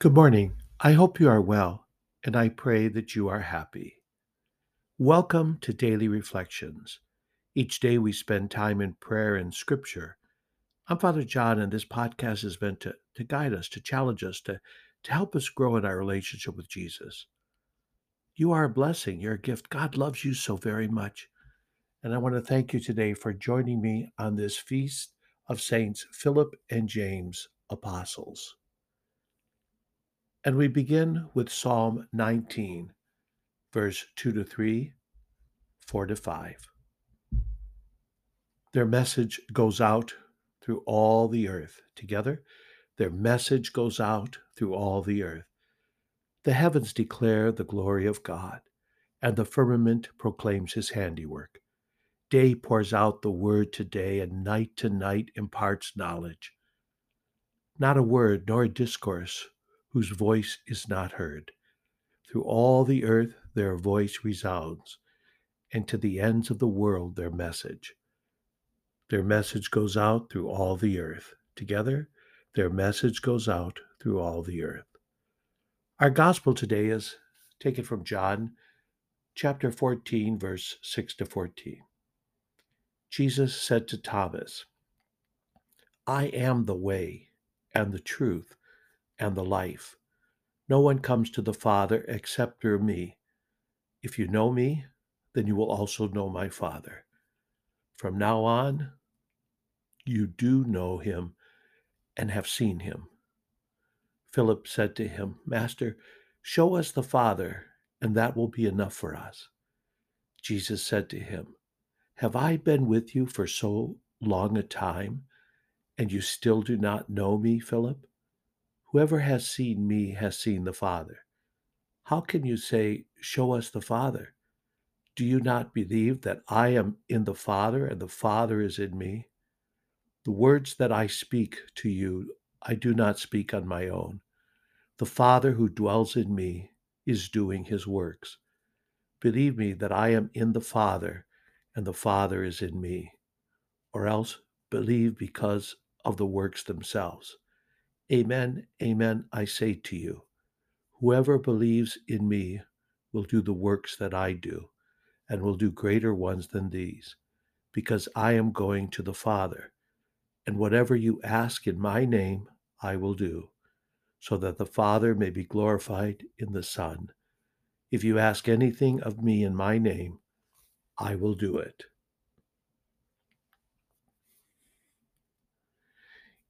Good morning. I hope you are well, and I pray that you are happy. Welcome to Daily Reflections. Each day we spend time in prayer and scripture. I'm Father John, and this podcast is meant to, to guide us, to challenge us, to, to help us grow in our relationship with Jesus. You are a blessing, you're a gift. God loves you so very much. And I want to thank you today for joining me on this feast of Saints Philip and James, apostles. And we begin with Psalm 19, verse 2 to 3, 4 to 5. Their message goes out through all the earth. Together, their message goes out through all the earth. The heavens declare the glory of God, and the firmament proclaims his handiwork. Day pours out the word to day, and night to night imparts knowledge. Not a word nor a discourse whose voice is not heard. Through all the earth their voice resounds, and to the ends of the world their message. Their message goes out through all the earth. Together, their message goes out through all the earth. Our gospel today is taken from John chapter 14, verse 6 to 14. Jesus said to Thomas, I am the way and the truth and the life. No one comes to the Father except through me. If you know me, then you will also know my Father. From now on, you do know him and have seen him. Philip said to him, Master, show us the Father, and that will be enough for us. Jesus said to him, Have I been with you for so long a time, and you still do not know me, Philip? Whoever has seen me has seen the Father. How can you say, Show us the Father? Do you not believe that I am in the Father and the Father is in me? The words that I speak to you, I do not speak on my own. The Father who dwells in me is doing his works. Believe me that I am in the Father and the Father is in me, or else believe because of the works themselves. Amen, amen, I say to you. Whoever believes in me will do the works that I do, and will do greater ones than these, because I am going to the Father. And whatever you ask in my name, I will do, so that the Father may be glorified in the Son. If you ask anything of me in my name, I will do it.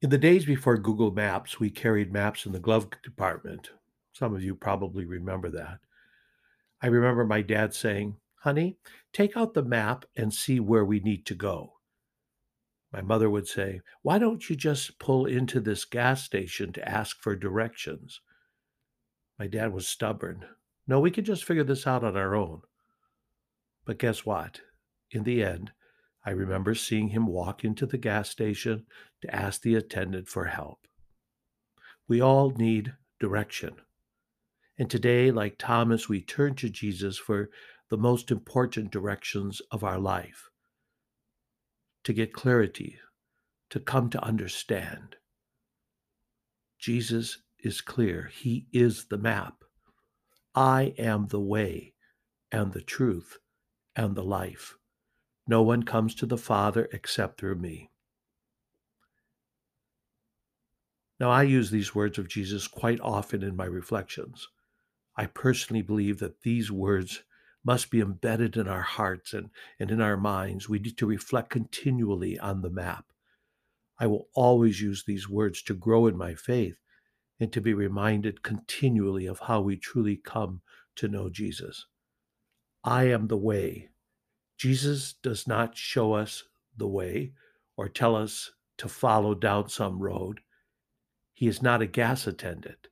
In the days before Google Maps, we carried maps in the glove compartment. Some of you probably remember that. I remember my dad saying, Honey, take out the map and see where we need to go. My mother would say, Why don't you just pull into this gas station to ask for directions? My dad was stubborn. No, we can just figure this out on our own. But guess what? In the end, I remember seeing him walk into the gas station to ask the attendant for help. We all need direction. And today, like Thomas, we turn to Jesus for the most important directions of our life to get clarity, to come to understand. Jesus is clear. He is the map. I am the way and the truth and the life. No one comes to the Father except through me. Now, I use these words of Jesus quite often in my reflections. I personally believe that these words must be embedded in our hearts and, and in our minds. We need to reflect continually on the map. I will always use these words to grow in my faith and to be reminded continually of how we truly come to know Jesus. I am the way, Jesus does not show us the way or tell us to follow down some road. He is not a gas attendant.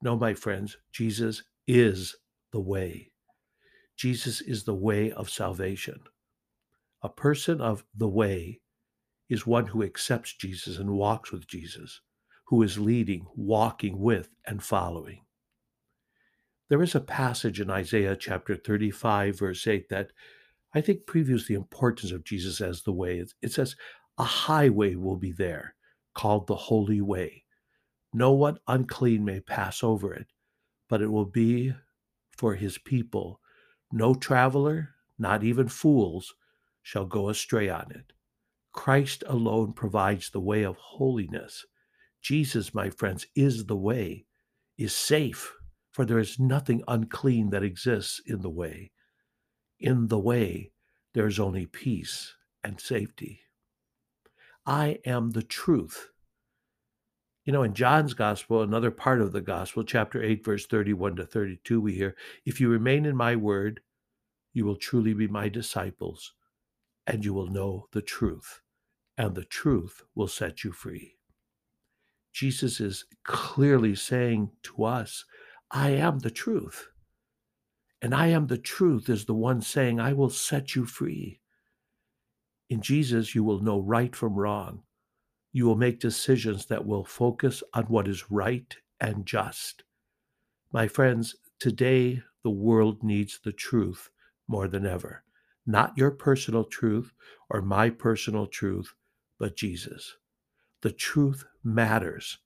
No, my friends, Jesus is the way. Jesus is the way of salvation. A person of the way is one who accepts Jesus and walks with Jesus, who is leading, walking with, and following. There is a passage in Isaiah chapter 35, verse 8, that I think previews the importance of Jesus as the way. It, says, a highway will be there called the Holy Way. No one unclean may pass over it, but it will be for his people. No traveler, not even fools, shall go astray on it. Christ alone provides the way of holiness. Jesus, my friends, is the way, is safe, for there is nothing unclean that exists in the way. In the way, there is only peace and safety. I am the truth. You know, in John's gospel, another part of the gospel, chapter 8, verse 31 to 32, we hear, If you remain in my word, you will truly be my disciples, and you will know the truth, and the truth will set you free. Jesus is clearly saying to us, I am the truth. And I am the truth is the one saying, I will set you free. In Jesus, you will know right from wrong. You will make decisions that will focus on what is right and just. My friends, today the world needs the truth more than ever. Not your personal truth or my personal truth, but Jesus. The truth matters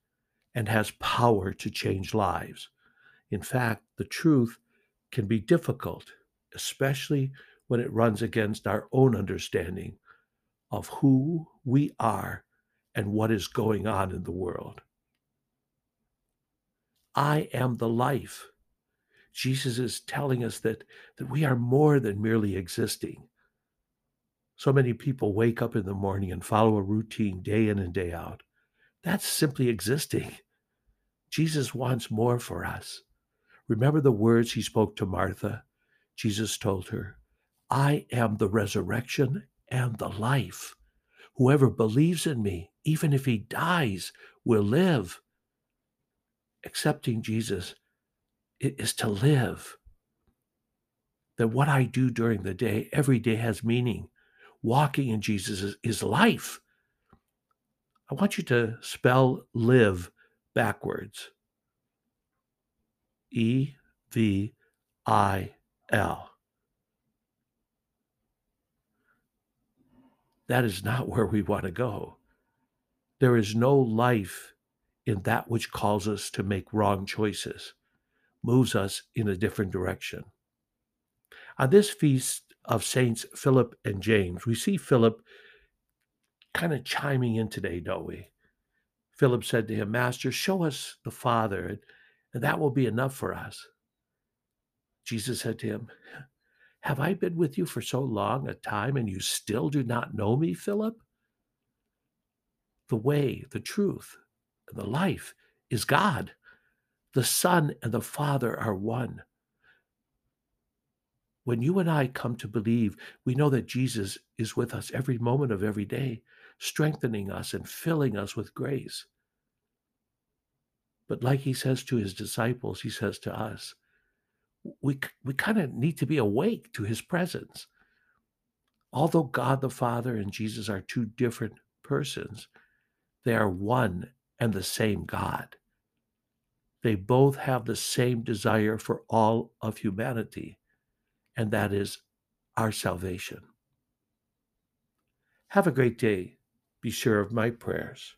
and has power to change lives. In fact, the truth can be difficult, especially when it runs against our own understanding of who we are and what is going on in the world. I am the life. Jesus is telling us that, that we are more than merely existing. So many people wake up in the morning and follow a routine day in and day out. That's simply existing. Jesus wants more for us. Remember the words he spoke to Martha? Jesus told her, I am the resurrection and the life. Whoever believes in me, even if he dies, will live. Accepting Jesus is to live. That what I do during the day, every day has meaning. Walking in Jesus is, is life. I want you to spell live backwards E V I L. That is not where we want to go. There is no life in that which calls us to make wrong choices, moves us in a different direction. On this feast of Saints Philip and James, we see Philip kind of chiming in today, don't we? Philip said to him, Master, show us the Father, and that will be enough for us. Jesus said to him, have I been with you for so long a time and you still do not know me, Philip? The way, the truth, and the life is God. The Son and the Father are one. When you and I come to believe, we know that Jesus is with us every moment of every day, strengthening us and filling us with grace. But like he says to his disciples, he says to us, we, we kind of need to be awake to his presence. Although God the Father and Jesus are two different persons, they are one and the same God. They both have the same desire for all of humanity, and that is our salvation. Have a great day. Be sure of my prayers.